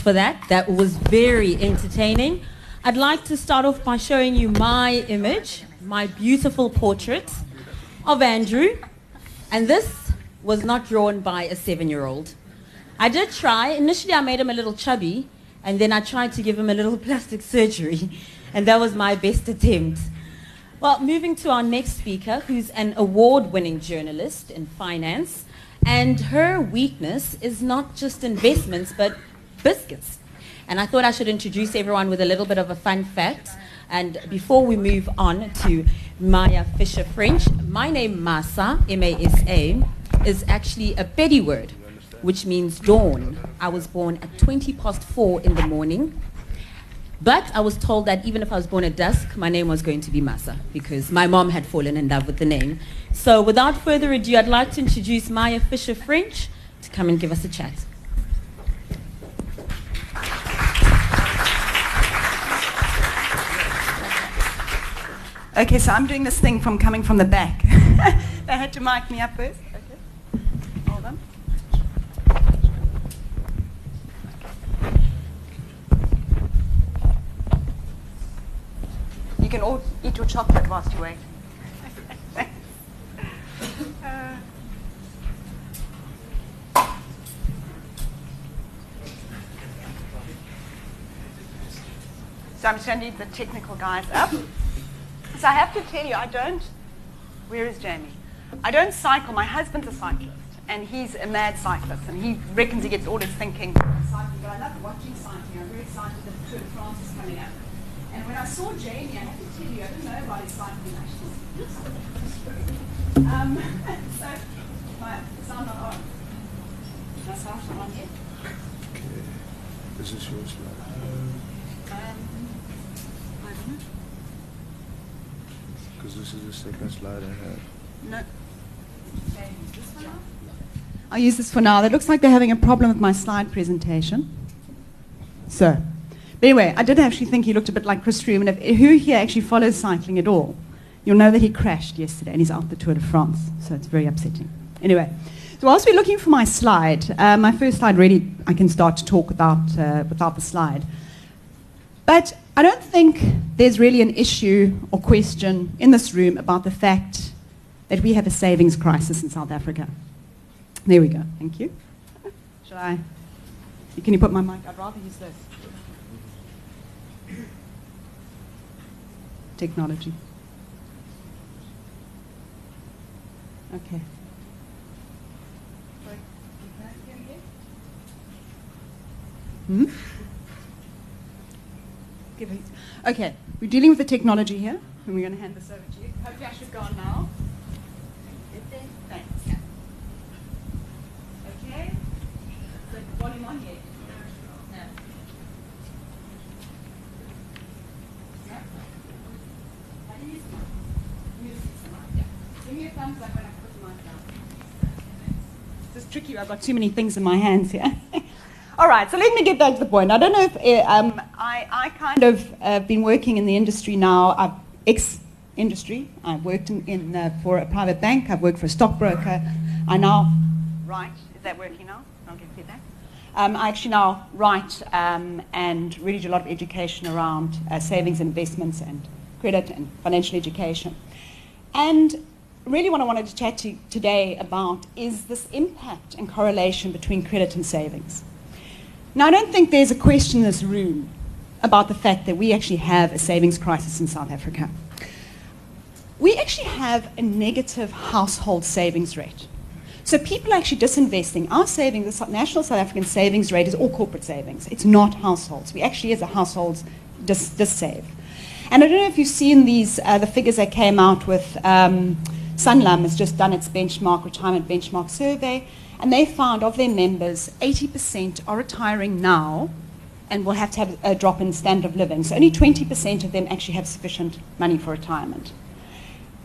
for that. That was very entertaining. I'd like to start off by showing you my image, my beautiful portrait of Andrew. And this was not drawn by a seven year old. I did try. Initially, I made him a little chubby, and then I tried to give him a little plastic surgery, and that was my best attempt. Well, moving to our next speaker, who's an award winning journalist in finance, and her weakness is not just investments, but biscuits. And I thought I should introduce everyone with a little bit of a fun fact. And before we move on to Maya Fisher French, my name Masa, M-A-S-A, is actually a Pedi word, which means dawn. I was born at 20 past 4 in the morning. But I was told that even if I was born at dusk, my name was going to be Masa because my mom had fallen in love with the name. So without further ado, I'd like to introduce Maya Fisher French to come and give us a chat. Okay, so I'm doing this thing from coming from the back. they had to mic me up first. Okay. Hold on. You can all eat your chocolate whilst you wait. Uh, so I'm just going to need the technical guys up. So I have to tell you, I don't. Where is Jamie? I don't cycle. My husband's a cyclist, and he's a mad cyclist, and he reckons he gets all his thinking cycling. But I love watching cycling. I'm very excited that the Tour de France is coming up. And when I saw Jamie, I have to tell you, I didn't know about his cycling actually. Um, so, my sound not on. My sound not on yet. Okay. This is your slide. Um, I don't know. Because this is the second slide I have. No. I'll use this for now. That looks like they're having a problem with my slide presentation. So, but anyway, I did actually think he looked a bit like Chris Froome. And if, who here actually follows cycling at all, you'll know that he crashed yesterday and he's out the Tour de France. So it's very upsetting. Anyway, so whilst we're looking for my slide, uh, my first slide really, I can start to talk without, uh, without the slide. But I don't think there's really an issue or question in this room about the fact that we have a savings crisis in South Africa. There we go. Thank you. Shall I? Can you put my mic? I'd rather use this. Technology. Okay. Hmm? Give it. Okay, we're dealing with the technology here, and we're going to hand this over to you. Hopefully, I should go on now. Okay. How do you use yeah. Give me a thumbs up when I put the down. This is tricky. I've got too many things in my hands here. All right, so let me get back to the point. I don't know if uh, um, I, I kind of uh, been working in the industry now. I've ex industry. I've worked in, in uh, for a private bank. I've worked for a stockbroker. I now write. Is that working now? I'll get feedback. Um, I actually now write um, and really do a lot of education around uh, savings and investments and credit and financial education. And really what I wanted to chat to you today about is this impact and correlation between credit and savings. Now, I don't think there's a question in this room about the fact that we actually have a savings crisis in South Africa. We actually have a negative household savings rate. So people are actually disinvesting. Our savings, the national South African savings rate is all corporate savings. It's not households. We actually, as a households, dis, dis save. And I don't know if you've seen these, uh, the figures that came out with um, Sanlam has just done its benchmark, retirement benchmark survey, and they found of their members, 80% are retiring now and will have to have a drop in standard of living. So only 20% of them actually have sufficient money for retirement.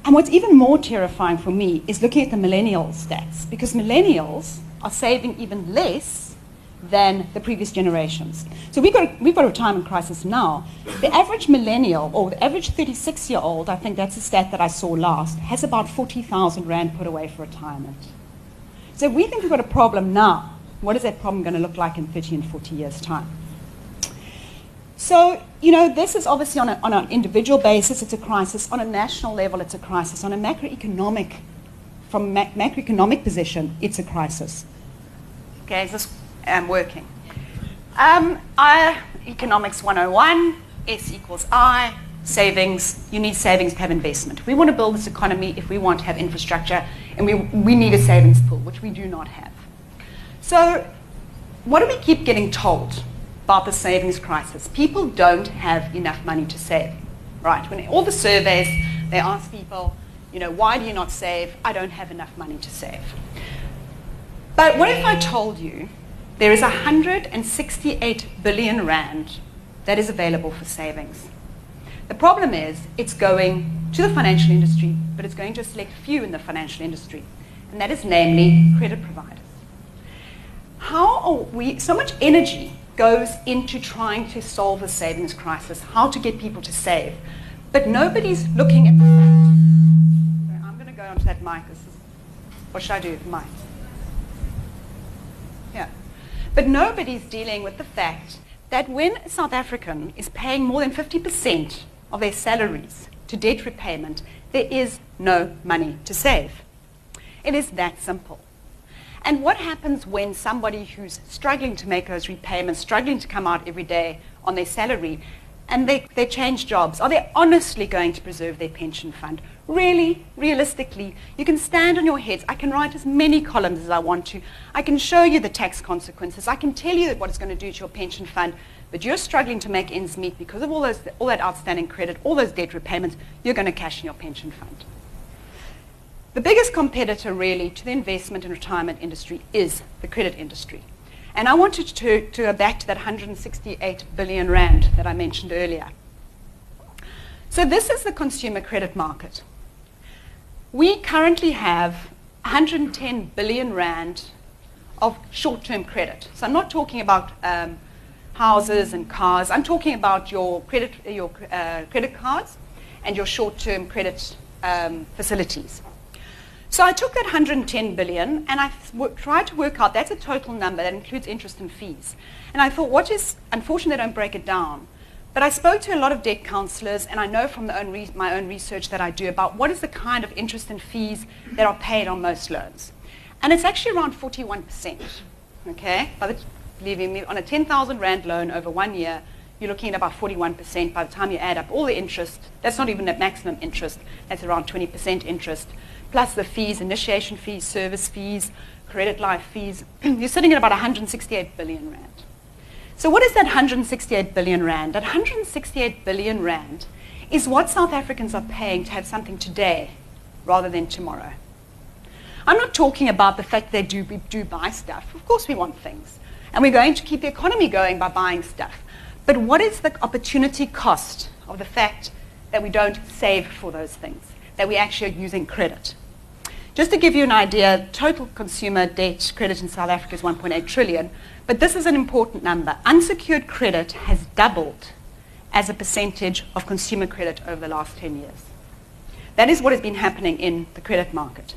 And what's even more terrifying for me is looking at the millennial stats, because millennials are saving even less than the previous generations. So we've got, a, we've got a retirement crisis now. The average millennial, or the average 36 year old, I think that's a stat that I saw last, has about 40,000 Rand put away for retirement. So we think we've got a problem now, what is that problem going to look like in 30 and 40 years' time? So, you know, this is obviously on, a, on an individual basis, it's a crisis. On a national level, it's a crisis. On a macroeconomic, from macroeconomic position, it's a crisis. Okay, is this um, working? Um, I, economics 101, S equals I, savings. You need savings to have investment. We want to build this economy if we want to have infrastructure, and we, we need a savings pool, which we do not have. So, what do we keep getting told about the savings crisis? People don't have enough money to save, right? When all the surveys, they ask people, you know, why do you not save? I don't have enough money to save. But what if I told you there is 168 billion rand that is available for savings? The problem is it's going to the financial industry, but it's going to a select few in the financial industry, and that is namely credit providers. How are we, so much energy goes into trying to solve the savings crisis, how to get people to save, but nobody's looking at the fact. I'm going to go onto that mic. Is, what should I do with mic? Yeah. But nobody's dealing with the fact that when a South African is paying more than 50% of their salaries to debt repayment, there is no money to save. It is that simple. And what happens when somebody who's struggling to make those repayments, struggling to come out every day on their salary, and they, they change jobs? Are they honestly going to preserve their pension fund? Really, realistically, you can stand on your heads. I can write as many columns as I want to. I can show you the tax consequences. I can tell you what it's going to do to your pension fund but you're struggling to make ends meet because of all, those, all that outstanding credit, all those debt repayments, you're going to cash in your pension fund. The biggest competitor, really, to the investment and retirement industry is the credit industry. And I wanted to, to go back to that 168 billion rand that I mentioned earlier. So this is the consumer credit market. We currently have 110 billion rand of short-term credit. So I'm not talking about um, houses and cars. I'm talking about your credit, your uh, credit cards and your short-term credit um, facilities. So I took that 110 billion and I tried to work out, that's a total number that includes interest and fees. And I thought, what is, unfortunately I don't break it down, but I spoke to a lot of debt counselors and I know from own my own research that I do about what is the kind of interest and fees that are paid on most loans. And it's actually around 41%. Okay? By the leaving me on a 10,000 Rand loan over one year, you're looking at about 41% by the time you add up all the interest. That's not even at maximum interest. That's around 20% interest, plus the fees, initiation fees, service fees, credit life fees. you're sitting at about 168 billion Rand. So what is that 168 billion Rand? That 168 billion Rand is what South Africans are paying to have something today rather than tomorrow. I'm not talking about the fact they do, do buy stuff. Of course we want things. And we're going to keep the economy going by buying stuff. But what is the opportunity cost of the fact that we don't save for those things, that we actually are using credit? Just to give you an idea, total consumer debt credit in South Africa is 1.8 trillion, but this is an important number. Unsecured credit has doubled as a percentage of consumer credit over the last 10 years. That is what has been happening in the credit market.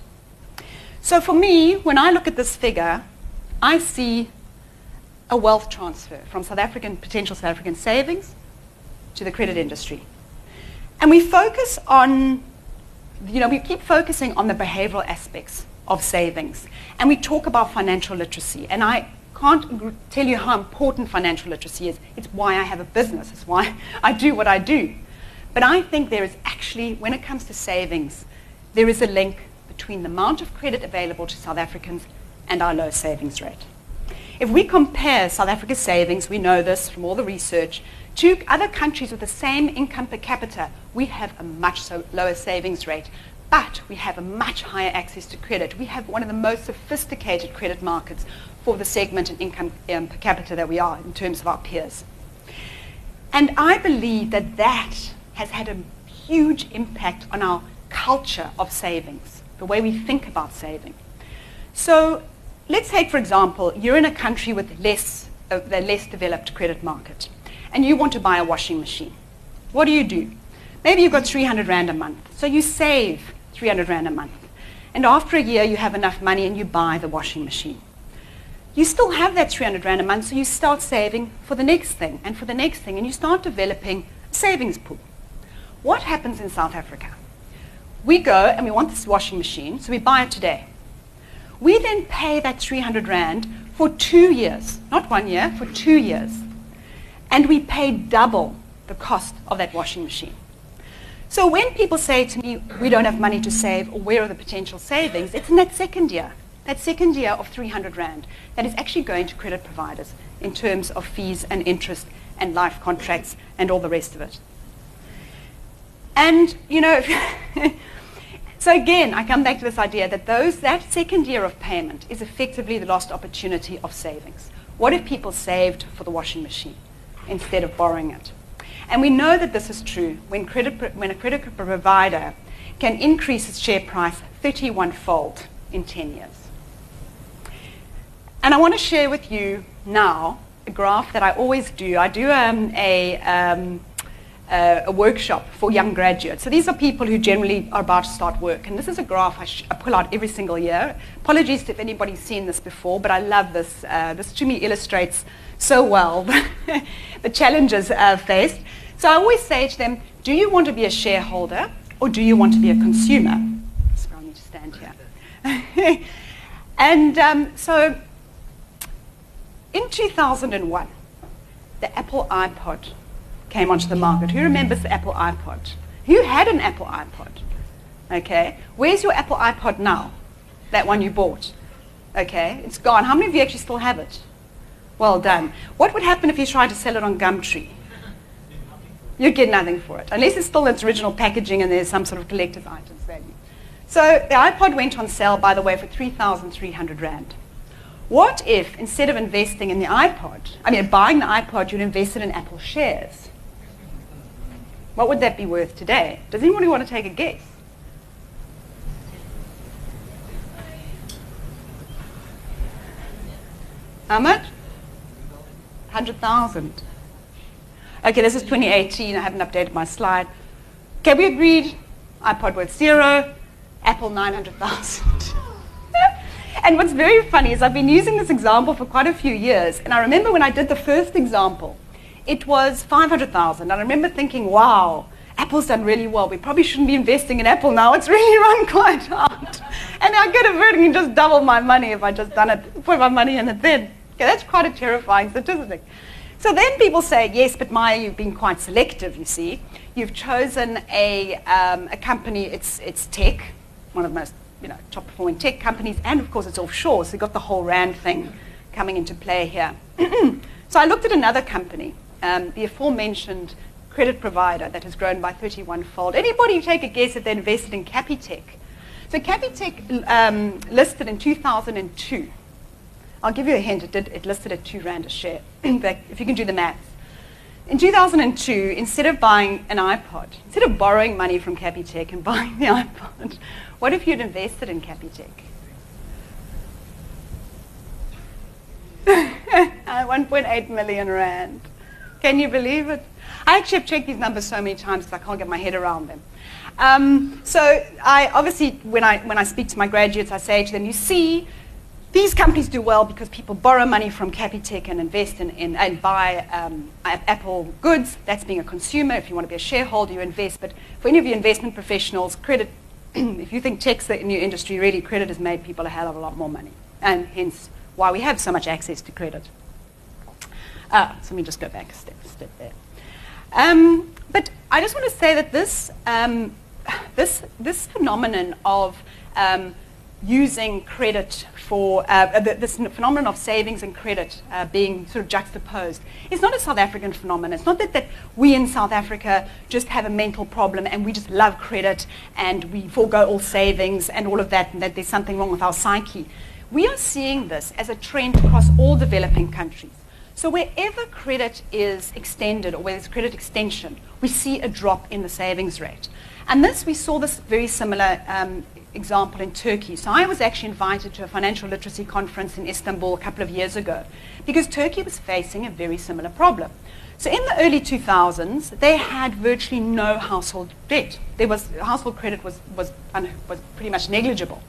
So for me, when I look at this figure, I see a wealth transfer from South African, potential South African savings to the credit industry. And we focus on, you know, we keep focusing on the behavioral aspects of savings. And we talk about financial literacy. And I can't tell you how important financial literacy is. It's why I have a business. It's why I do what I do. But I think there is actually, when it comes to savings, there is a link between the amount of credit available to South Africans and our low savings rate. If we compare South Africa's savings, we know this from all the research, to other countries with the same income per capita, we have a much so lower savings rate. But we have a much higher access to credit. We have one of the most sophisticated credit markets for the segment and income um, per capita that we are in terms of our peers. And I believe that that has had a huge impact on our culture of savings, the way we think about saving. So let's take, for example, you're in a country with less, uh, a less developed credit market, and you want to buy a washing machine. What do you do? Maybe you've got 300 Rand a month, so you save 300 Rand a month. And after a year, you have enough money and you buy the washing machine. you still have that 300 Rand a month, so you start saving for the next thing and for the next thing, and you start developing a savings pool. What happens in South Africa? We go and we want this washing machine, so we buy it today. We then pay that 300 Rand for two years, not one year, for two years. And we pay double the cost of that washing machine. So when people say to me, we don't have money to save, or where are the potential savings, it's in that second year, that second year of 300 Rand, that is actually going to credit providers in terms of fees and interest and life contracts and all the rest of it. And, you know, so again, I come back to this idea that those, that second year of payment is effectively the lost opportunity of savings. What if people saved for the washing machine instead of borrowing it? And we know that this is true when, credit, when a credit provider can increase its share price 31 fold in 10 years. And I want to share with you now a graph that I always do. I do um, a, um, uh, a workshop for young graduates. So these are people who generally are about to start work. And this is a graph I, sh- I pull out every single year. Apologies if anybody's seen this before, but I love this. Uh, this to me illustrates so well the challenges uh, faced. So I always say to them, do you want to be a shareholder or do you want to be a consumer? So I need to stand here. and um, so in 2001, the Apple iPod came onto the market. Who remembers the Apple iPod? Who had an Apple iPod? Okay. Where's your Apple iPod now? That one you bought. Okay. It's gone. How many of you actually still have it? Well done. What would happen if you tried to sell it on Gumtree? You'd get nothing for it, unless it's still in its original packaging and there's some sort of collector's items value. So the iPod went on sale, by the way, for 3,300 Rand. What if, instead of investing in the iPod, I mean, buying the iPod, you'd invested in Apple shares? What would that be worth today? Does anybody want to take a guess? How much? 100,000. Okay, this is 2018. I haven't updated my slide. Okay, we agreed iPod worth zero, Apple 900,000. and what's very funny is I've been using this example for quite a few years. And I remember when I did the first example, it was 500,000. And I remember thinking, wow, Apple's done really well. We probably shouldn't be investing in Apple now. It's really run quite hard. And I could have really just doubled my money if I just done it, put my money in it then. Okay, that's quite a terrifying statistic. So then people say, yes, but Maya, you've been quite selective, you see. You've chosen a, um, a company, it's, it's tech, one of the most you know, top performing tech companies, and of course it's offshore, so you've got the whole RAND thing coming into play here. so I looked at another company, um, the aforementioned credit provider that has grown by 31 fold. Anybody take a guess if they invested in Capitec? So Capitec um, listed in 2002. I'll give you a hint. It, did, it listed at two rand a share. if you can do the maths. In 2002, instead of buying an iPod, instead of borrowing money from Capitec and buying the iPod, what if you'd invested in Capitec? 1.8 million rand. Can you believe it? I actually have checked these numbers so many times because I can't get my head around them. Um, so I obviously, when I, when I speak to my graduates, I say to them, you see, these companies do well because people borrow money from Capitec and invest in, in and buy um, Apple goods. That's being a consumer. If you want to be a shareholder, you invest. But for any of you investment professionals, credit, if you think tech's the new industry, really credit has made people a hell of a lot more money. And hence why we have so much access to credit. Ah, so let me just go back a step, step there. Um, but I just want to say that this, um, this, this phenomenon of um, using credit for uh, this phenomenon of savings and credit uh, being sort of juxtaposed is not a South African phenomenon. It's not that, that we in South Africa just have a mental problem and we just love credit and we forego all savings and all of that and that there's something wrong with our psyche. We are seeing this as a trend across all developing countries. So wherever credit is extended or where there's credit extension, we see a drop in the savings rate. And this, we saw this very similar um, example in Turkey. So I was actually invited to a financial literacy conference in Istanbul a couple of years ago because Turkey was facing a very similar problem. So in the early 2000s, they had virtually no household debt. There was, household credit was, was, was pretty much negligible.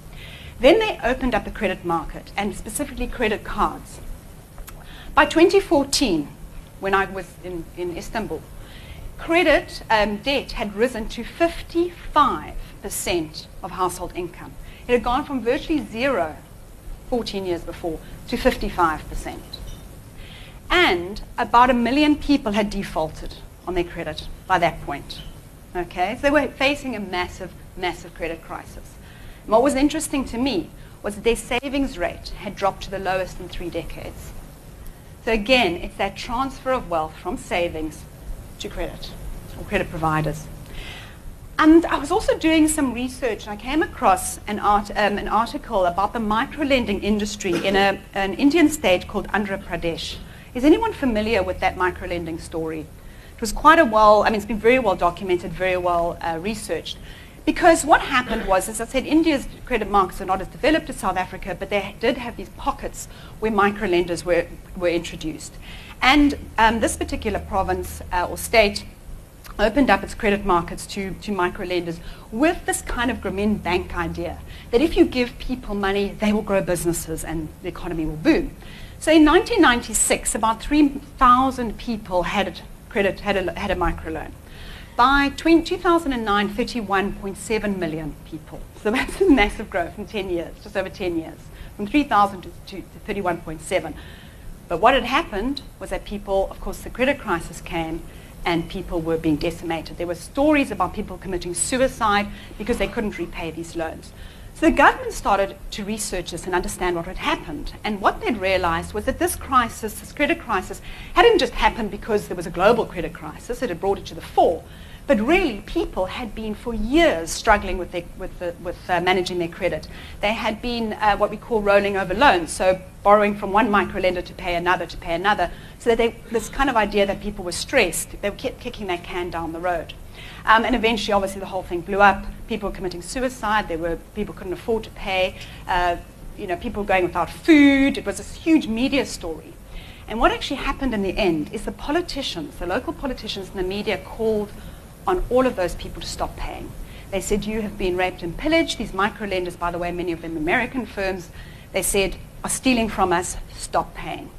Then they opened up the credit market, and specifically credit cards. By 2014, when I was in, in Istanbul, credit um, debt had risen to 55% of household income. It had gone from virtually zero 14 years before to 55%. And about a million people had defaulted on their credit by that point. Okay, so they were facing a massive, massive credit crisis. And what was interesting to me was that their savings rate had dropped to the lowest in three decades. So again, it's that transfer of wealth from savings to credit or credit providers. And I was also doing some research, and I came across an, art, um, an article about the microlending industry in a, an Indian state called Andhra Pradesh. Is anyone familiar with that microlending story? It was quite a well, I mean, it's been very well documented, very well uh, researched. Because what happened was, as I said, India's credit markets are not as developed as South Africa, but they did have these pockets where microlenders were, were introduced. And um, this particular province uh, or state opened up its credit markets to, to micro lenders with this kind of Grameen Bank idea that if you give people money, they will grow businesses and the economy will boom. So in 1996, about 3,000 people had credit, had a, had a microloan. By 20, 2009, 31.7 million people. So that's a massive growth in 10 years, just over 10 years, from 3,000 to, to, to 31.7. But what had happened was that people, of course, the credit crisis came and people were being decimated. There were stories about people committing suicide because they couldn't repay these loans. So the government started to research this and understand what had happened. And what they'd realized was that this crisis, this credit crisis, hadn't just happened because there was a global credit crisis, it had brought it to the fore. But really, people had been for years struggling with, their, with, the, with uh, managing their credit. They had been uh, what we call rolling over loans, so borrowing from one microlender to pay another to pay another. So they, this kind of idea that people were stressed, they kept kicking that can down the road. Um, and eventually, obviously, the whole thing blew up. People were committing suicide. There were people couldn't afford to pay. Uh, you know, people going without food. It was this huge media story. And what actually happened in the end is the politicians, the local politicians and the media called on all of those people to stop paying. They said, You have been raped and pillaged. These micro lenders, by the way, many of them American firms, they said, are stealing from us. Stop paying.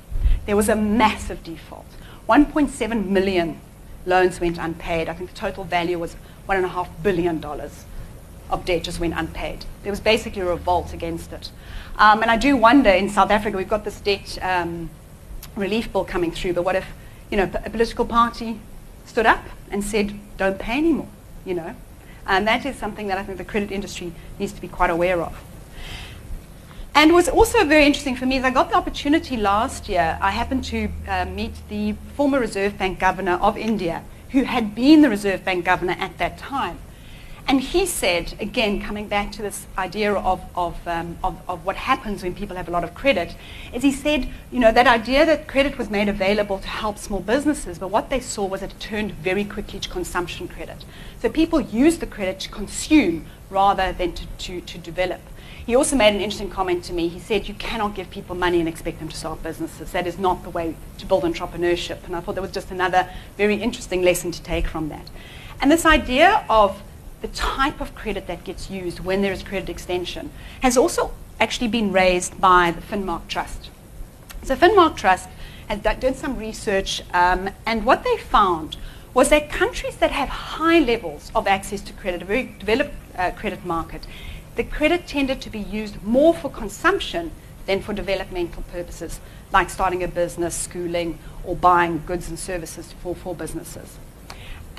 There was a massive default. 1.7 million loans went unpaid. I think the total value was $1.5 billion of debt just went unpaid. There was basically a revolt against it. Um, and I do wonder in South Africa, we've got this debt um, relief bill coming through, but what if you know, a political party stood up and said, don't pay anymore, you know. And that is something that I think the credit industry needs to be quite aware of. And was also very interesting for me is I got the opportunity last year. I happened to uh, meet the former Reserve Bank governor of India, who had been the Reserve Bank governor at that time. And he said, again, coming back to this idea of, of, um, of, of, what happens when people have a lot of credit, is he said, you know, that idea that credit was made available to help small businesses, but what they saw was it turned very quickly to consumption credit. So people used the credit to consume rather than to, to, to develop. He also made an interesting comment to me. He said, You cannot give people money and expect them to start businesses. That is not the way to build entrepreneurship. And I thought that was just another very interesting lesson to take from that. And this idea of the type of credit that gets used when there is credit extension has also actually been raised by the Finmark Trust. So Finmark Trust has done some research, um, and what they found was that countries that have high levels of access to credit, a very developed uh, credit market, the credit tended to be used more for consumption than for developmental purposes, like starting a business, schooling, or buying goods and services for, for businesses.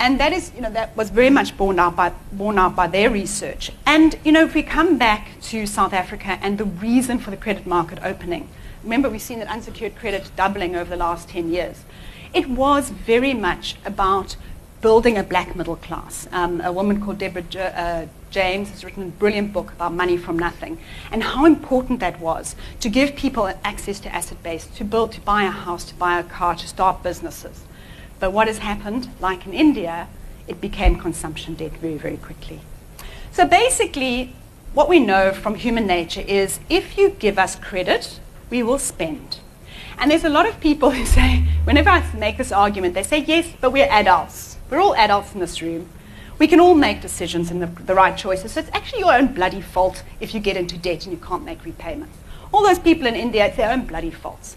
And that is, you know, that was very much borne out by borne out by their research. And you know, if we come back to South Africa and the reason for the credit market opening, remember we've seen that unsecured credit doubling over the last 10 years. It was very much about building a black middle class. Um, a woman called Deborah J- uh, James has written a brilliant book about money from nothing and how important that was to give people access to asset base, to build, to buy a house, to buy a car, to start businesses. But what has happened, like in India, it became consumption debt very, very quickly. So basically, what we know from human nature is if you give us credit, we will spend. And there's a lot of people who say, whenever I make this argument, they say, yes, but we're adults. We're all adults in this room. We can all make decisions and the, the right choices. So it's actually your own bloody fault if you get into debt and you can't make repayments. All those people in India, it's their own bloody faults.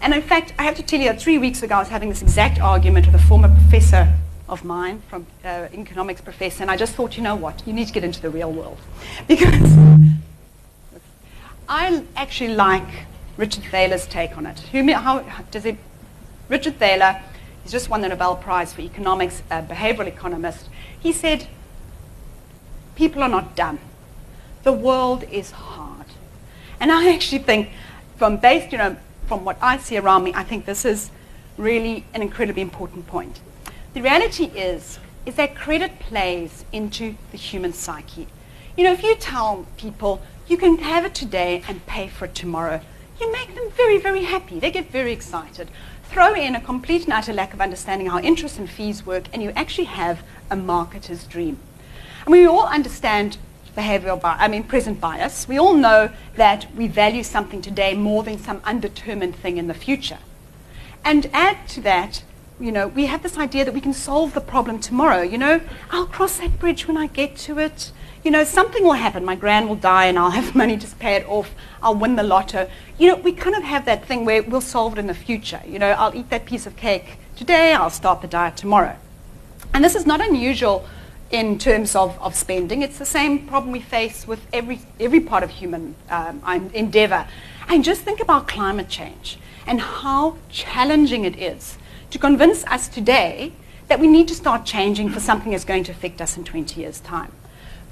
And in fact, I have to tell you that three weeks ago I was having this exact argument with a former professor of mine, from uh, economics professor, and I just thought, you know what, you need to get into the real world. Because I actually like Richard Thaler's take on it. Who, how does it? Richard Thaler, he's just won the Nobel Prize for economics, a behavioral economist. He said, people are not dumb. The world is hard. And I actually think, from based, you know, from what I see around me, I think this is really an incredibly important point. The reality is, is that credit plays into the human psyche. You know, if you tell people you can have it today and pay for it tomorrow, you make them very, very happy. They get very excited. Throw in a complete and utter lack of understanding how interest and fees work, and you actually have a marketer's dream. And we all understand behavioral bias, I mean present bias. We all know that we value something today more than some undetermined thing in the future. And add to that, you know, we have this idea that we can solve the problem tomorrow. You know, I'll cross that bridge when I get to it. You know, something will happen. My grand will die and I'll have money to pay it off. I'll win the lotto. You know, we kind of have that thing where we'll solve it in the future. You know, I'll eat that piece of cake today, I'll start the diet tomorrow. And this is not unusual in terms of, of spending. It's the same problem we face with every, every part of human um, endeavor. And just think about climate change and how challenging it is to convince us today that we need to start changing for something that's going to affect us in 20 years' time.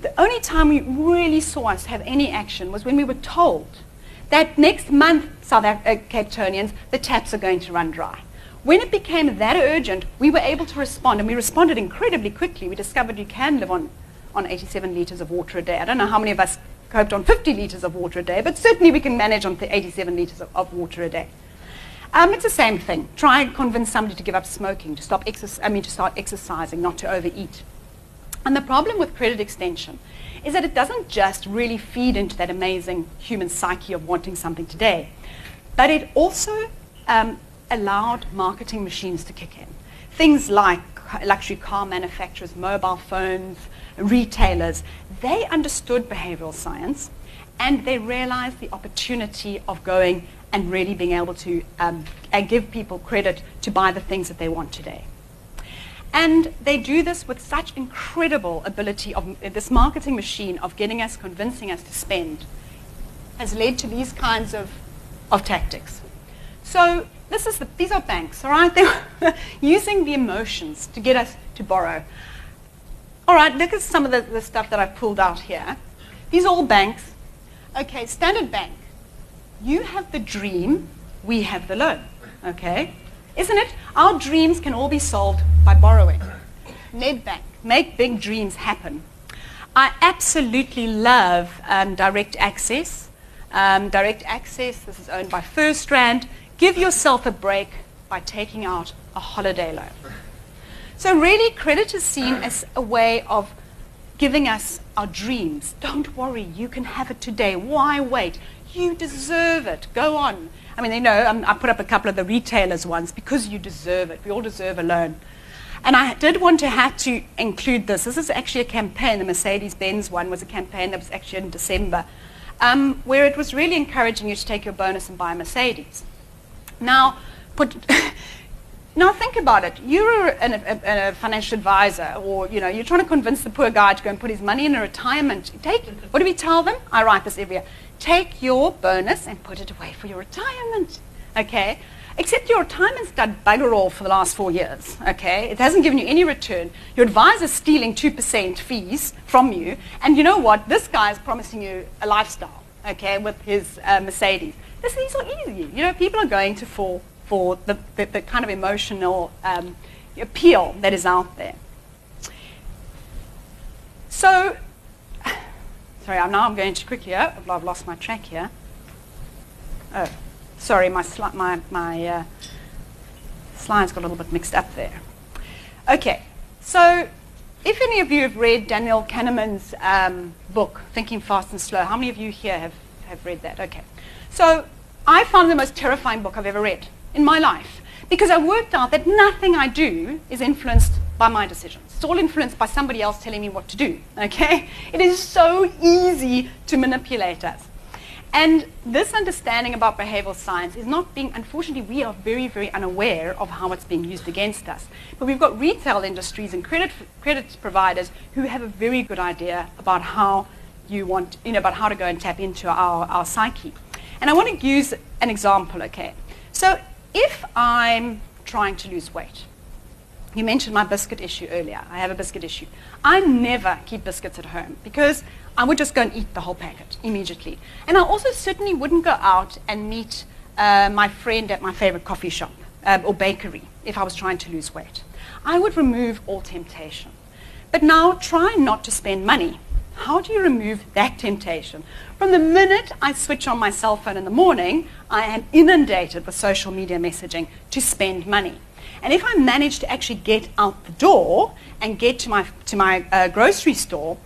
The only time we really saw us have any action was when we were told that next month, South Af- uh, the taps are going to run dry. When it became that urgent, we were able to respond, and we responded incredibly quickly. We discovered you can live on, on 87 litres of water a day. I don't know how many of us coped on 50 litres of water a day, but certainly we can manage on 87 litres of, of water a day. Um, it's the same thing. Try and convince somebody to give up smoking, to stop I mean, to start exercising, not to overeat. And the problem with credit extension is that it doesn't just really feed into that amazing human psyche of wanting something today, but it also um, allowed marketing machines to kick in. Things like luxury car manufacturers, mobile phones, retailers, they understood behavioral science and they realized the opportunity of going and really being able to um, give people credit to buy the things that they want today. And they do this with such incredible ability of this marketing machine of getting us, convincing us to spend, has led to these kinds of, of tactics. So this is the, these are banks, all right? They're using the emotions to get us to borrow. All right, look at some of the, the stuff that I've pulled out here. These are all banks. Okay, Standard Bank you have the dream, we have the loan. Okay? Isn't it? Our dreams can all be solved by borrowing. Nedbank, make big dreams happen. I absolutely love um, DirectAxis. Um, DirectAxis, this is owned by FirstRand. Give yourself a break by taking out a holiday loan. So, really, credit is seen as a way of giving us our dreams. Don't worry, you can have it today. Why wait? You deserve it. Go on. I mean, you know, um, I put up a couple of the retailers ones because you deserve it. We all deserve a loan. And I did want to have to include this. This is actually a campaign. The Mercedes Benz one was a campaign that was actually in December, um, where it was really encouraging you to take your bonus and buy a Mercedes. Now, put. Now think about it. You're an, a, a, financial advisor, or you know, you're trying to convince the poor guy to go and put his money in a retirement. Take what do we tell them? I write this every year take your bonus and put it away for your retirement. Okay? Except your retirement's done bugger all for the last four years. Okay? It hasn't given you any return. Your advisor's stealing 2% fees from you. And you know what? This guy is promising you a lifestyle, okay, with his uh, Mercedes. This, these are easy. You know, people are going to fall for the, the, the kind of emotional um, appeal that is out there. So Sorry, I'm now I'm going too quickly. Oh, I've lost my track here. Oh, sorry, my, sli- my, my uh, slides got a little bit mixed up there. Okay, so if any of you have read Daniel Kahneman's um, book, Thinking Fast and Slow, how many of you here have, have read that? Okay. So I found the most terrifying book I've ever read in my life because I worked out that nothing I do is influenced by my decisions. It's all influenced by somebody else telling me what to do. Okay? It is so easy to manipulate us. And this understanding about behavioral science is not being, unfortunately, we are very, very unaware of how it's being used against us. But we've got retail industries and credit, credit providers who have a very good idea about how you want, you know, about how to go and tap into our, our psyche. And I want to use an example, okay? So if I'm trying to lose weight, you mentioned my biscuit issue earlier. I have a biscuit issue. I never keep biscuits at home because I would just go and eat the whole packet immediately. And I also certainly wouldn't go out and meet uh, my friend at my favorite coffee shop um, or bakery if I was trying to lose weight. I would remove all temptation. But now try not to spend money. How do you remove that temptation? From the minute I switch on my cell phone in the morning, I am inundated with social media messaging to spend money. And if I manage to actually get out the door and get to my, to my uh, grocery store,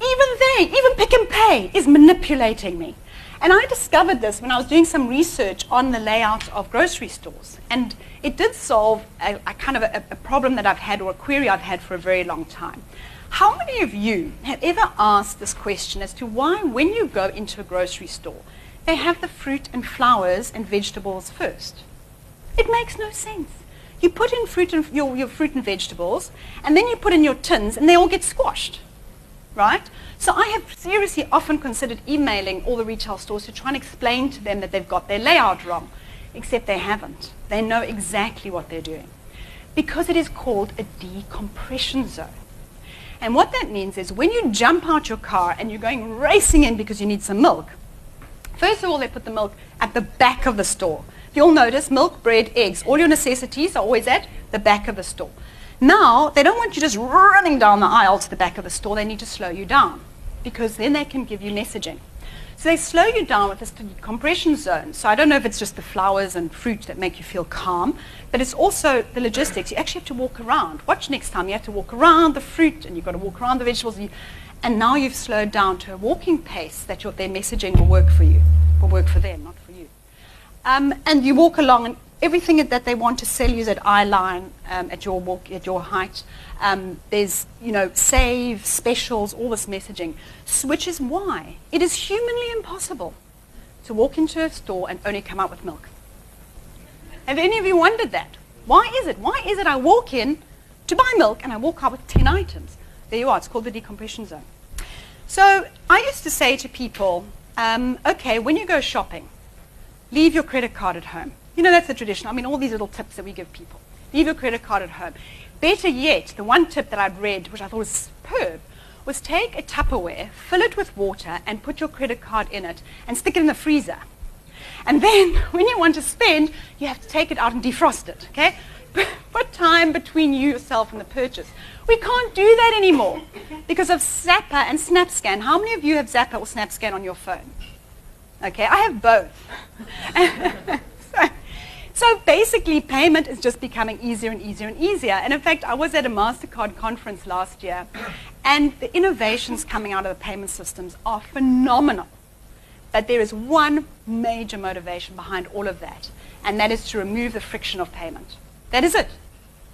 even they, even Pick n Pay is manipulating me. And I discovered this when I was doing some research on the layout of grocery stores. And it did solve a, a kind of a, a problem that I've had or a query I've had for a very long time. How many of you have ever asked this question as to why, when you go into a grocery store, they have the fruit and flowers and vegetables first? It makes no sense. You put in fruit and, your, your fruit and vegetables, and then you put in your tins, and they all get squashed right? So I have seriously often considered emailing all the retail stores to try and explain to them that they've got their layout wrong, except they haven't. They know exactly what they're doing. Because it is called a decompression zone. And what that means is when you jump out your car and you're going racing in because you need some milk, first of all, they put the milk at the back of the store. You'll notice milk, bread, eggs, all your necessities are always at the back of the store. Now, they don't want you just running down the aisle to the back of the store. They need to slow you down because then they can give you messaging. So they slow you down with this compression zone. So I don't know if it's just the flowers and fruit that make you feel calm, but it's also the logistics. You actually have to walk around. Watch next time. You have to walk around the fruit and you've got to walk around the vegetables. And now you've slowed down to a walking pace that your, their messaging will work for you, will work for them, not for you. Um, and you walk along and everything that they want to sell you is at eye line, um, at your walk, at your height. Um, there's, you know, save, specials, all this messaging, which is why it is humanly impossible to walk into a store and only come out with milk. Have any of you wondered that? Why is it? Why is it I walk in to buy milk and I walk out with 10 items? There you are. It's called the decompression zone. So I used to say to people, um, okay, when you go shopping, leave your credit card at home. You know, that's the tradition. I mean, all these little tips that we give people. Leave your credit card at home. Better yet, the one tip that I'd read, which I thought was superb, was take a Tupperware, fill it with water, and put your credit card in it, and stick it in the freezer. And then, when you want to spend, you have to take it out and defrost it, okay? Put time between you, yourself, and the purchase. We can't do that anymore because of Zapper and SnapScan. How many of you have Zapper or SnapScan on your phone? Okay, I have both. So basically, payment is just becoming easier and easier and easier. And in fact, I was at a MasterCard conference last year, and the innovations coming out of the payment systems are phenomenal. But there is one major motivation behind all of that, and that is to remove the friction of payment. That is it.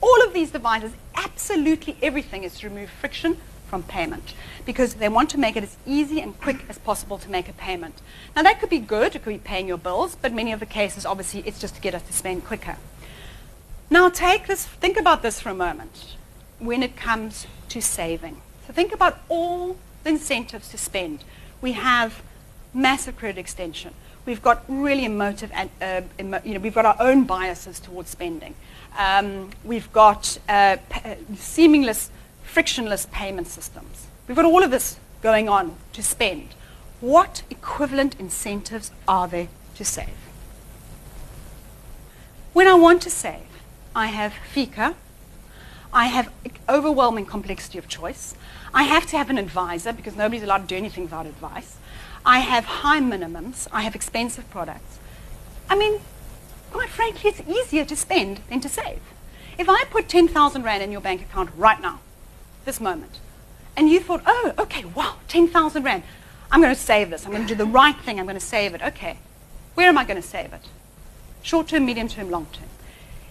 All of these devices, absolutely everything is to remove friction from payment because they want to make it as easy and quick as possible to make a payment. Now, that could be good, it could be paying your bills, but many of the cases, obviously, it's just to get us to spend quicker. Now, take this, think about this for a moment when it comes to saving. So, think about all the incentives to spend. We have massive credit extension. We've got really emotive, and, uh, emo- you know, we've got our own biases towards spending. Um, we've got uh, p- seamless frictionless payment systems. We've got all of this going on to spend. What equivalent incentives are there to save? When I want to save, I have FICA, I have overwhelming complexity of choice, I have to have an advisor because nobody's allowed to do anything without advice, I have high minimums, I have expensive products. I mean, quite frankly, it's easier to spend than to save. If I put 10,000 Rand in your bank account right now, this moment. And you thought, oh, okay, wow, 10,000 Rand. I'm going to save this. I'm going to do the right thing. I'm going to save it. Okay. Where am I going to save it? Short term, medium term, long term.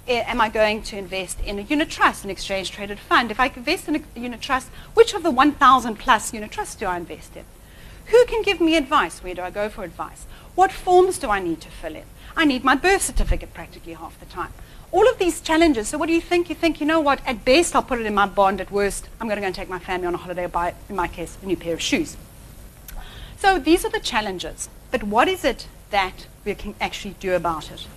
eh, am I going to invest in a unit trust, an exchange traded fund? If I invest in a unit trust, which of the 1,000 plus unit trusts do I invest in? Who can give me advice? Where do I go for advice? What forms do I need to fill in? I need my birth certificate practically half the time. All of these challenges. So what do you think? You think, you know what, at best I'll put it in my bond, at worst I'm going to go and take my family on a holiday or buy, in my case, a new pair of shoes. So these are the challenges. But what is it that we can actually do about it?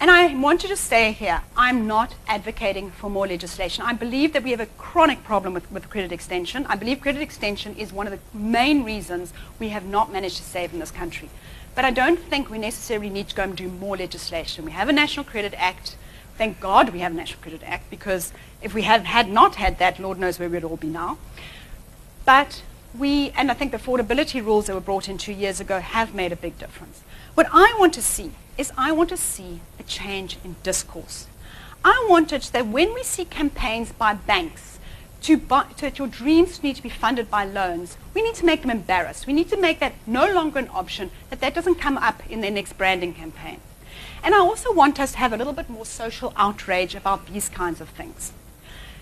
And I want to just say here, I'm not advocating for more legislation. I believe that we have a chronic problem with, with credit extension. I believe credit extension is one of the main reasons we have not managed to save in this country. But I don't think we necessarily need to go and do more legislation. We have a National Credit Act. Thank God we have a National Credit Act because if we had, had not had that, Lord knows where we'd all be now. But we, and I think the affordability rules that were brought in two years ago have made a big difference. What I want to see is I want to see a change in discourse. I wanted that when we see campaigns by banks to, buy, that your dreams need to be funded by loans, we need to make them embarrassed. We need to make that no longer an option, that that doesn't come up in their next branding campaign. And I also want us to have a little bit more social outrage about these kinds of things.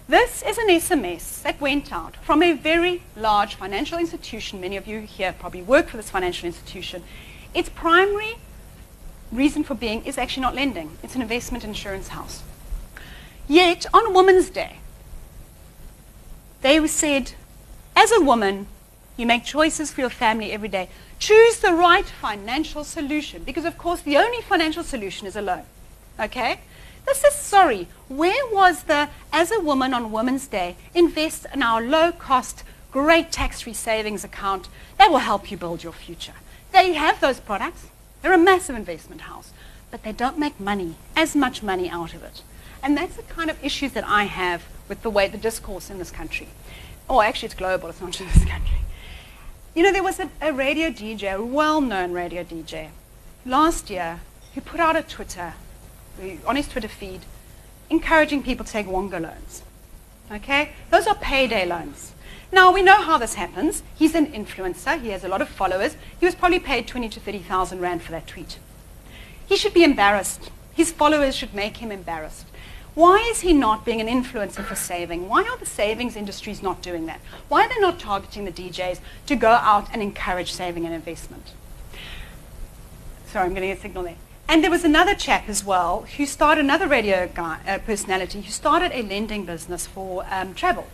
This is an SMS that went out from a very large financial institution. Many of you here probably work for this financial institution. Its primary reason for being is actually not lending. It's an investment insurance house. Yet, on Women's Day, they said, as a woman, you make choices for your family every day. Choose the right financial solution. Because, of course, the only financial solution is a loan. Okay? This is sorry. Where was the, as a woman on Women's Day, invest in our low cost, great tax free savings account that will help you build your future? They have those products. They're a massive investment house, but they don't make money, as much money out of it. And that's the kind of issues that I have with the way the discourse in this country. Oh, actually, it's global, it's not just this country. You know, there was a, a radio DJ, a well known radio DJ, last year who put out a Twitter, eh, on his Twitter feed, encouraging people to take Wonga loans. Okay? Those are payday loans. Now, we know how this happens. He's an influencer. He has a lot of followers. He was probably paid 20 to 30,000 rand for that tweet. He should be embarrassed. His followers should make him embarrassed. Why is he not being an influencer for saving? Why are the savings industries not doing that? Why are they not targeting the DJs to go out and encourage saving and investment? Sorry, I'm getting a signal there. And there was another chap as well who started another radio guy, uh, personality who started a lending business for um, travel.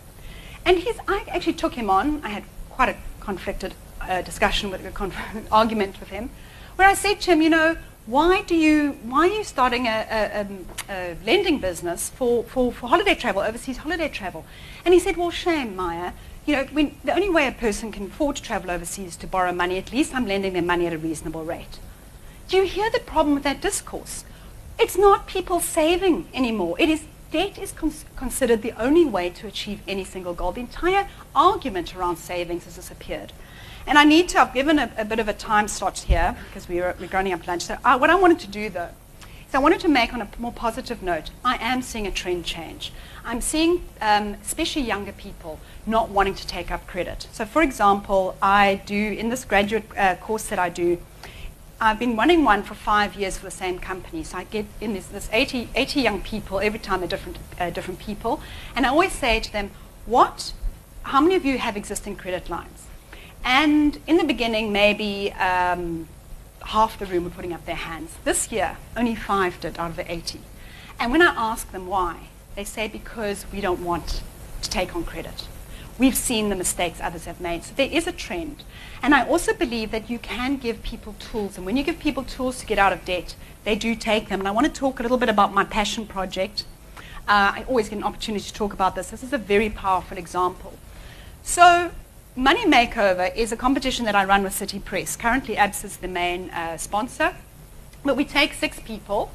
And he's, I actually took him on. I had quite a conflicted uh, discussion with a argument with him, where I said to him, you know, why do you why are you starting a, a, um, a, lending business for, for, for holiday travel, overseas holiday travel? And he said, well, shame, Maya. You know, when, the only way a person can afford to travel overseas is to borrow money. At least I'm lending them money at a reasonable rate. Do you hear the problem with that discourse? It's not people saving anymore. It is debt is cons- considered the only way to achieve any single goal. The entire argument around savings has disappeared. And I need to, I've given a, a bit of a time slot here because we were, we're running up lunch. So uh, what I wanted to do though, is I wanted to make on a more positive note, I am seeing a trend change. I'm seeing, um, especially younger people, not wanting to take up credit. So for example, I do, in this graduate uh, course that I do, I've been running one for five years for the same company. So I get in this, this 80, 80 young people every time they're different, uh, different people. And I always say to them, what, how many of you have existing credit lines? And in the beginning, maybe um, half the room were putting up their hands. This year, only five did out of the 80. And when I ask them why, they say because we don't want to take on credit. We've seen the mistakes others have made. So there is a trend. And I also believe that you can give people tools. And when you give people tools to get out of debt, they do take them. And I want to talk a little bit about my passion project. Uh, I always get an opportunity to talk about this. This is a very powerful example. So Money Makeover is a competition that I run with City Press. Currently, ABS is the main uh, sponsor. But we take six people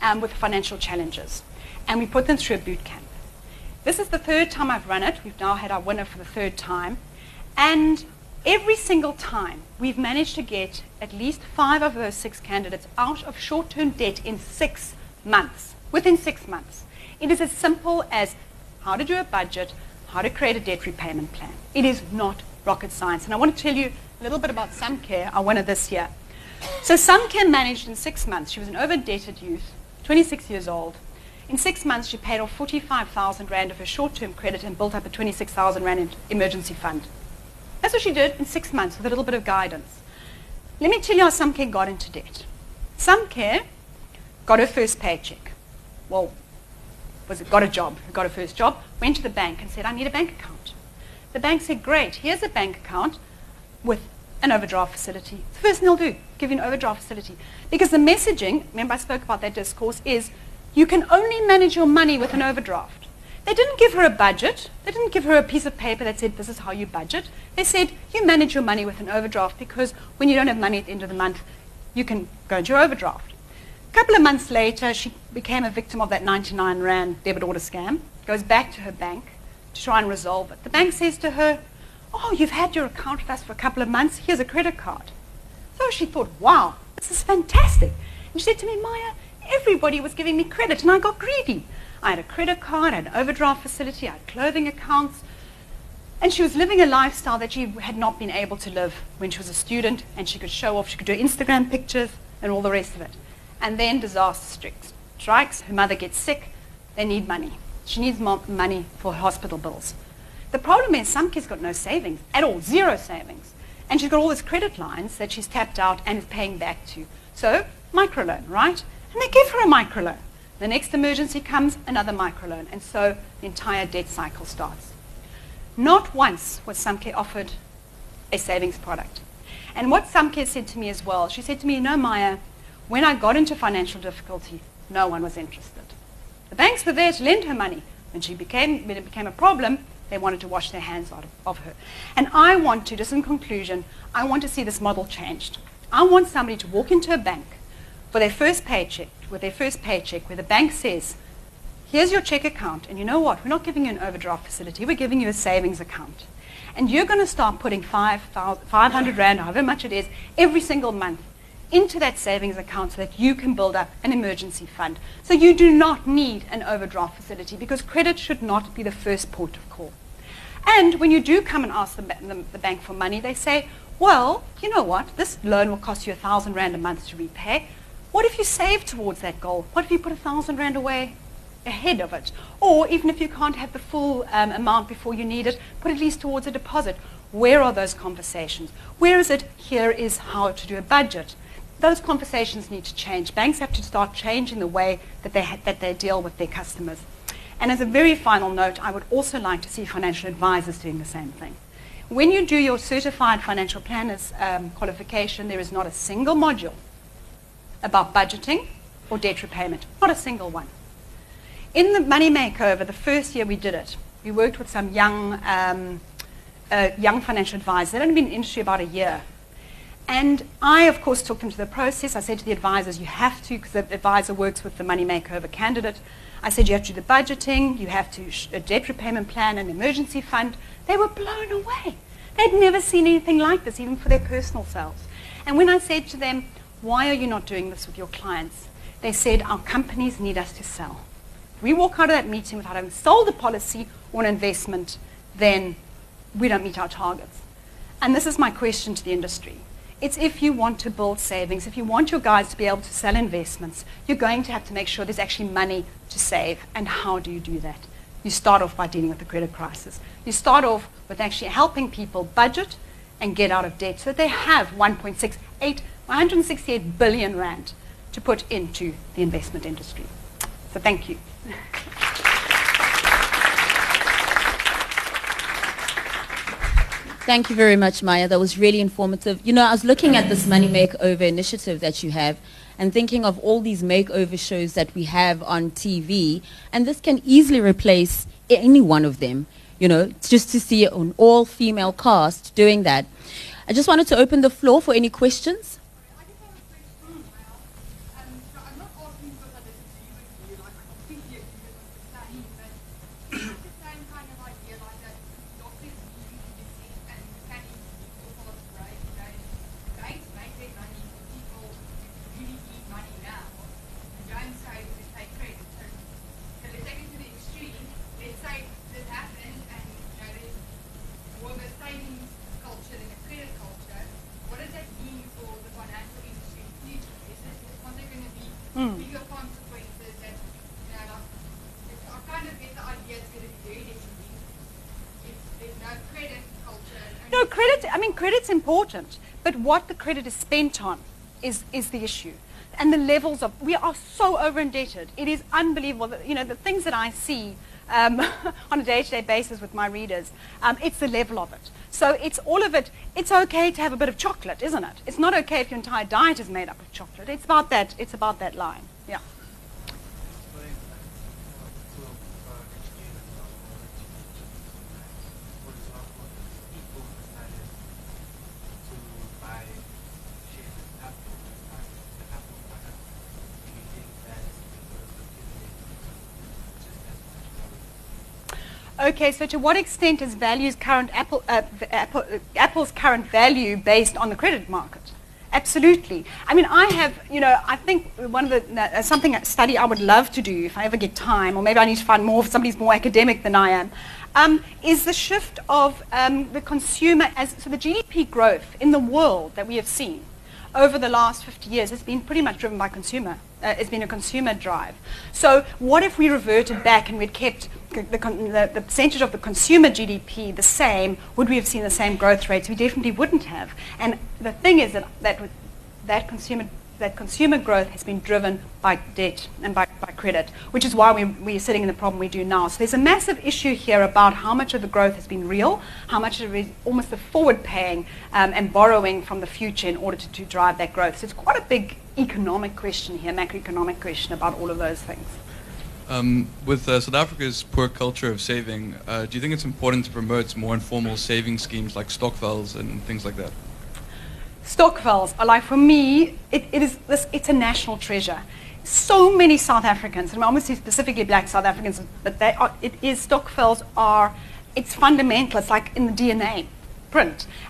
um, with financial challenges, and we put them through a boot camp. This is the third time I've run it. We've now had our winner for the third time. And every single time, we've managed to get at least five of those six candidates out of short term debt in six months, within six months. It is as simple as how to do a budget, how to create a debt repayment plan. It is not rocket science. And I want to tell you a little bit about Samcare, our winner this year. So Samcare managed in six months, she was an over-indebted youth, 26 years old. In six months, she paid off 45,000 Rand of her short-term credit and built up a 26,000 Rand emergency fund. That's what she did in six months with a little bit of guidance. Let me tell you how Samcare got into debt. Samcare got her first paycheck. Well, was got a job, got a first job, went to the bank and said, I need a bank account. The bank said, great, here's a bank account with an overdraft facility. It's the first thing they'll do, give you an overdraft facility. Because the messaging, remember I spoke about that discourse, is you can only manage your money with an overdraft. They didn't give her a budget. They didn't give her a piece of paper that said, this is how you budget. They said, you manage your money with an overdraft because when you don't have money at the end of the month, you can go into your overdraft. Couple of months later, she became a victim of that 99 Rand debit order scam, goes back to her bank to try and resolve it. The bank says to her, oh, you've had your account with us for a couple of months, here's a credit card. So she thought, wow, this is fantastic. And she said to me, Maya, everybody was giving me credit and I got greedy. I had a credit card, I had an overdraft facility, I had clothing accounts. And she was living a lifestyle that she had not been able to live when she was a student and she could show off, she could do Instagram pictures and all the rest of it. And then disaster strikes, her mother gets sick, they need money. She needs money for hospital bills. The problem is some kids got no savings at all, zero savings. And she's got all these credit lines that she's tapped out and is paying back to. So, microloan, right? And they give her a microloan. The next emergency comes, another microloan. And so the entire debt cycle starts. Not once was Samcare offered a savings product. And what Samcare said to me as well, she said to me, you know, Maya, when I got into financial difficulty, no one was interested. The banks were there to lend her money. When, she became, when it became a problem, they wanted to wash their hands out of, of her. And I want to, just in conclusion, I want to see this model changed. I want somebody to walk into a bank for their first paycheck, with their first paycheck, where the bank says, here's your check account, and you know what? We're not giving you an overdraft facility, we're giving you a savings account. And you're going to start putting 500 Rand, however much it is, every single month into that savings account so that you can build up an emergency fund. So you do not need an overdraft facility because credit should not be the first port of call. And when you do come and ask the, the, the bank for money, they say, well, you know what, this loan will cost you a thousand rand a month to repay. What if you save towards that goal? What if you put a thousand rand away ahead of it? Or even if you can't have the full um, amount before you need it, put at least towards a deposit. Where are those conversations? Where is it? Here is how to do a budget those conversations need to change. Banks have to start changing the way that they, ha- that they deal with their customers. And as a very final note, I would also like to see financial advisors doing the same thing. When you do your certified financial planners um, qualification, there is not a single module about budgeting or debt repayment. Not a single one. In the Money Makeover, the first year we did it, we worked with some young, um, uh, young financial advisors. They'd only been in the industry about a year. And I, of course, took them to the process. I said to the advisors, you have to, because the advisor works with the money makeover candidate. I said, you have to do the budgeting, you have to, sh- a debt repayment plan, an emergency fund. They were blown away. They'd never seen anything like this, even for their personal selves. And when I said to them, why are you not doing this with your clients? They said, our companies need us to sell. If we walk out of that meeting without having sold a policy or an investment, then we don't meet our targets. And this is my question to the industry. It's if you want to build savings, if you want your guys to be able to sell investments, you're going to have to make sure there's actually money to save. And how do you do that? You start off by dealing with the credit crisis. You start off with actually helping people budget and get out of debt so that they have 1.68, 168 billion rand to put into the investment industry. So thank you. Thank you very much, Maya. That was really informative. You know, I was looking at this Money Makeover initiative that you have and thinking of all these makeover shows that we have on TV, and this can easily replace any one of them. You know, just to see an all female cast doing that. I just wanted to open the floor for any questions. more of a savings culture than a credit culture, what does that mean for the yeah, it's going to be very different if there's no credit culture. and No, only- credit, I mean, credit's important, but what the credit is spent on is, is the issue. And the levels of, we are so over indebted. It is unbelievable. That, you know, the things that I see um, on a day to day basis with my readers, um, it's the level of it. So it's all of it. It's okay to have a bit of chocolate, isn't it? It's not okay if your entire diet is made up of chocolate. It's about that, it's about that line. Yeah. Okay, so to what extent is values current Apple, uh, Apple, uh, Apple's current value based on the credit market? Absolutely. I mean, I have, you know, I think one of the uh, something a study I would love to do if I ever get time, or maybe I need to find more somebody's more academic than I am, um, is the shift of um, the consumer as so the GDP growth in the world that we have seen over the last 50 years has been pretty much driven by consumer. Uh, it's been a consumer drive. So what if we reverted back and we'd kept the, the, the percentage of the consumer GDP the same? Would we have seen the same growth rates? We definitely wouldn't have. And the thing is that that, that consumer that consumer growth has been driven by debt and by, by credit, which is why we, we're sitting in the problem we do now. So there's a massive issue here about how much of the growth has been real, how much of it is almost the forward paying um, and borrowing from the future in order to, to drive that growth. So it's quite a big economic question here, macroeconomic question about all of those things. Um, with uh, South Africa's poor culture of saving, uh, do you think it's important to promote more informal saving schemes like stokvels and things like that? Stokvels are like, for me, it, it is this, it's a national treasure. So many South Africans, and I'm obviously specifically black South Africans, but they are, it is, Stokvels are, it's fundamental, it's like in the DNA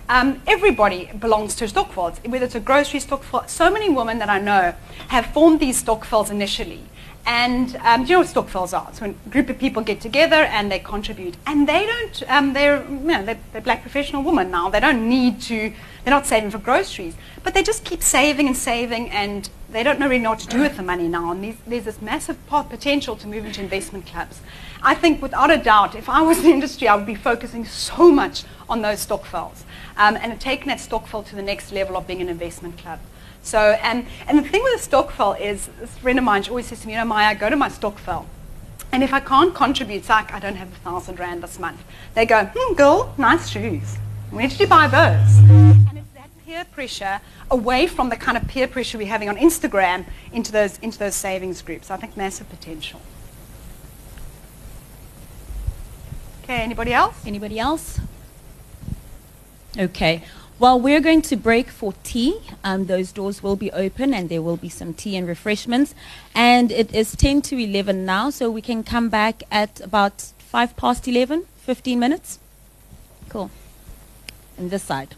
Um, everybody belongs to Stokvels, whether it's a grocery Stokvel. So many women that I know have formed these Stokvels initially. And um, you know what Stokvels are? When a group of people get together and they contribute. And they don't, um, they're, you know, they're, they're black professional women now. They don't need to, they're not saving for groceries. But they just keep saving and saving and they don't know really know what to do with the money now. And these, there's this massive pot potential to move into investment clubs. I think without a doubt, if I was in the industry, I would be focusing so much on those Stokvels um, and taking that Stokvel to the next level of being an investment club. So, and, and the thing with a Stokvel is, this friend of mine she always says to me, you know, Maya, go to my Stokvel. And if I can't contribute, it's like I don't have a thousand rand this month. They go, hmm, girl, nice shoes. Where did you buy those? And it's that peer pressure away from the kind of peer pressure we're having on Instagram into those, into those savings groups. I think massive potential. Okay, anybody else? Anybody else? Okay. Well, we're going to break for tea. Um, those doors will be open and there will be some tea and refreshments. And it is 10 to 11 now, so we can come back at about 5 past 11, 15 minutes. Cool. And this side.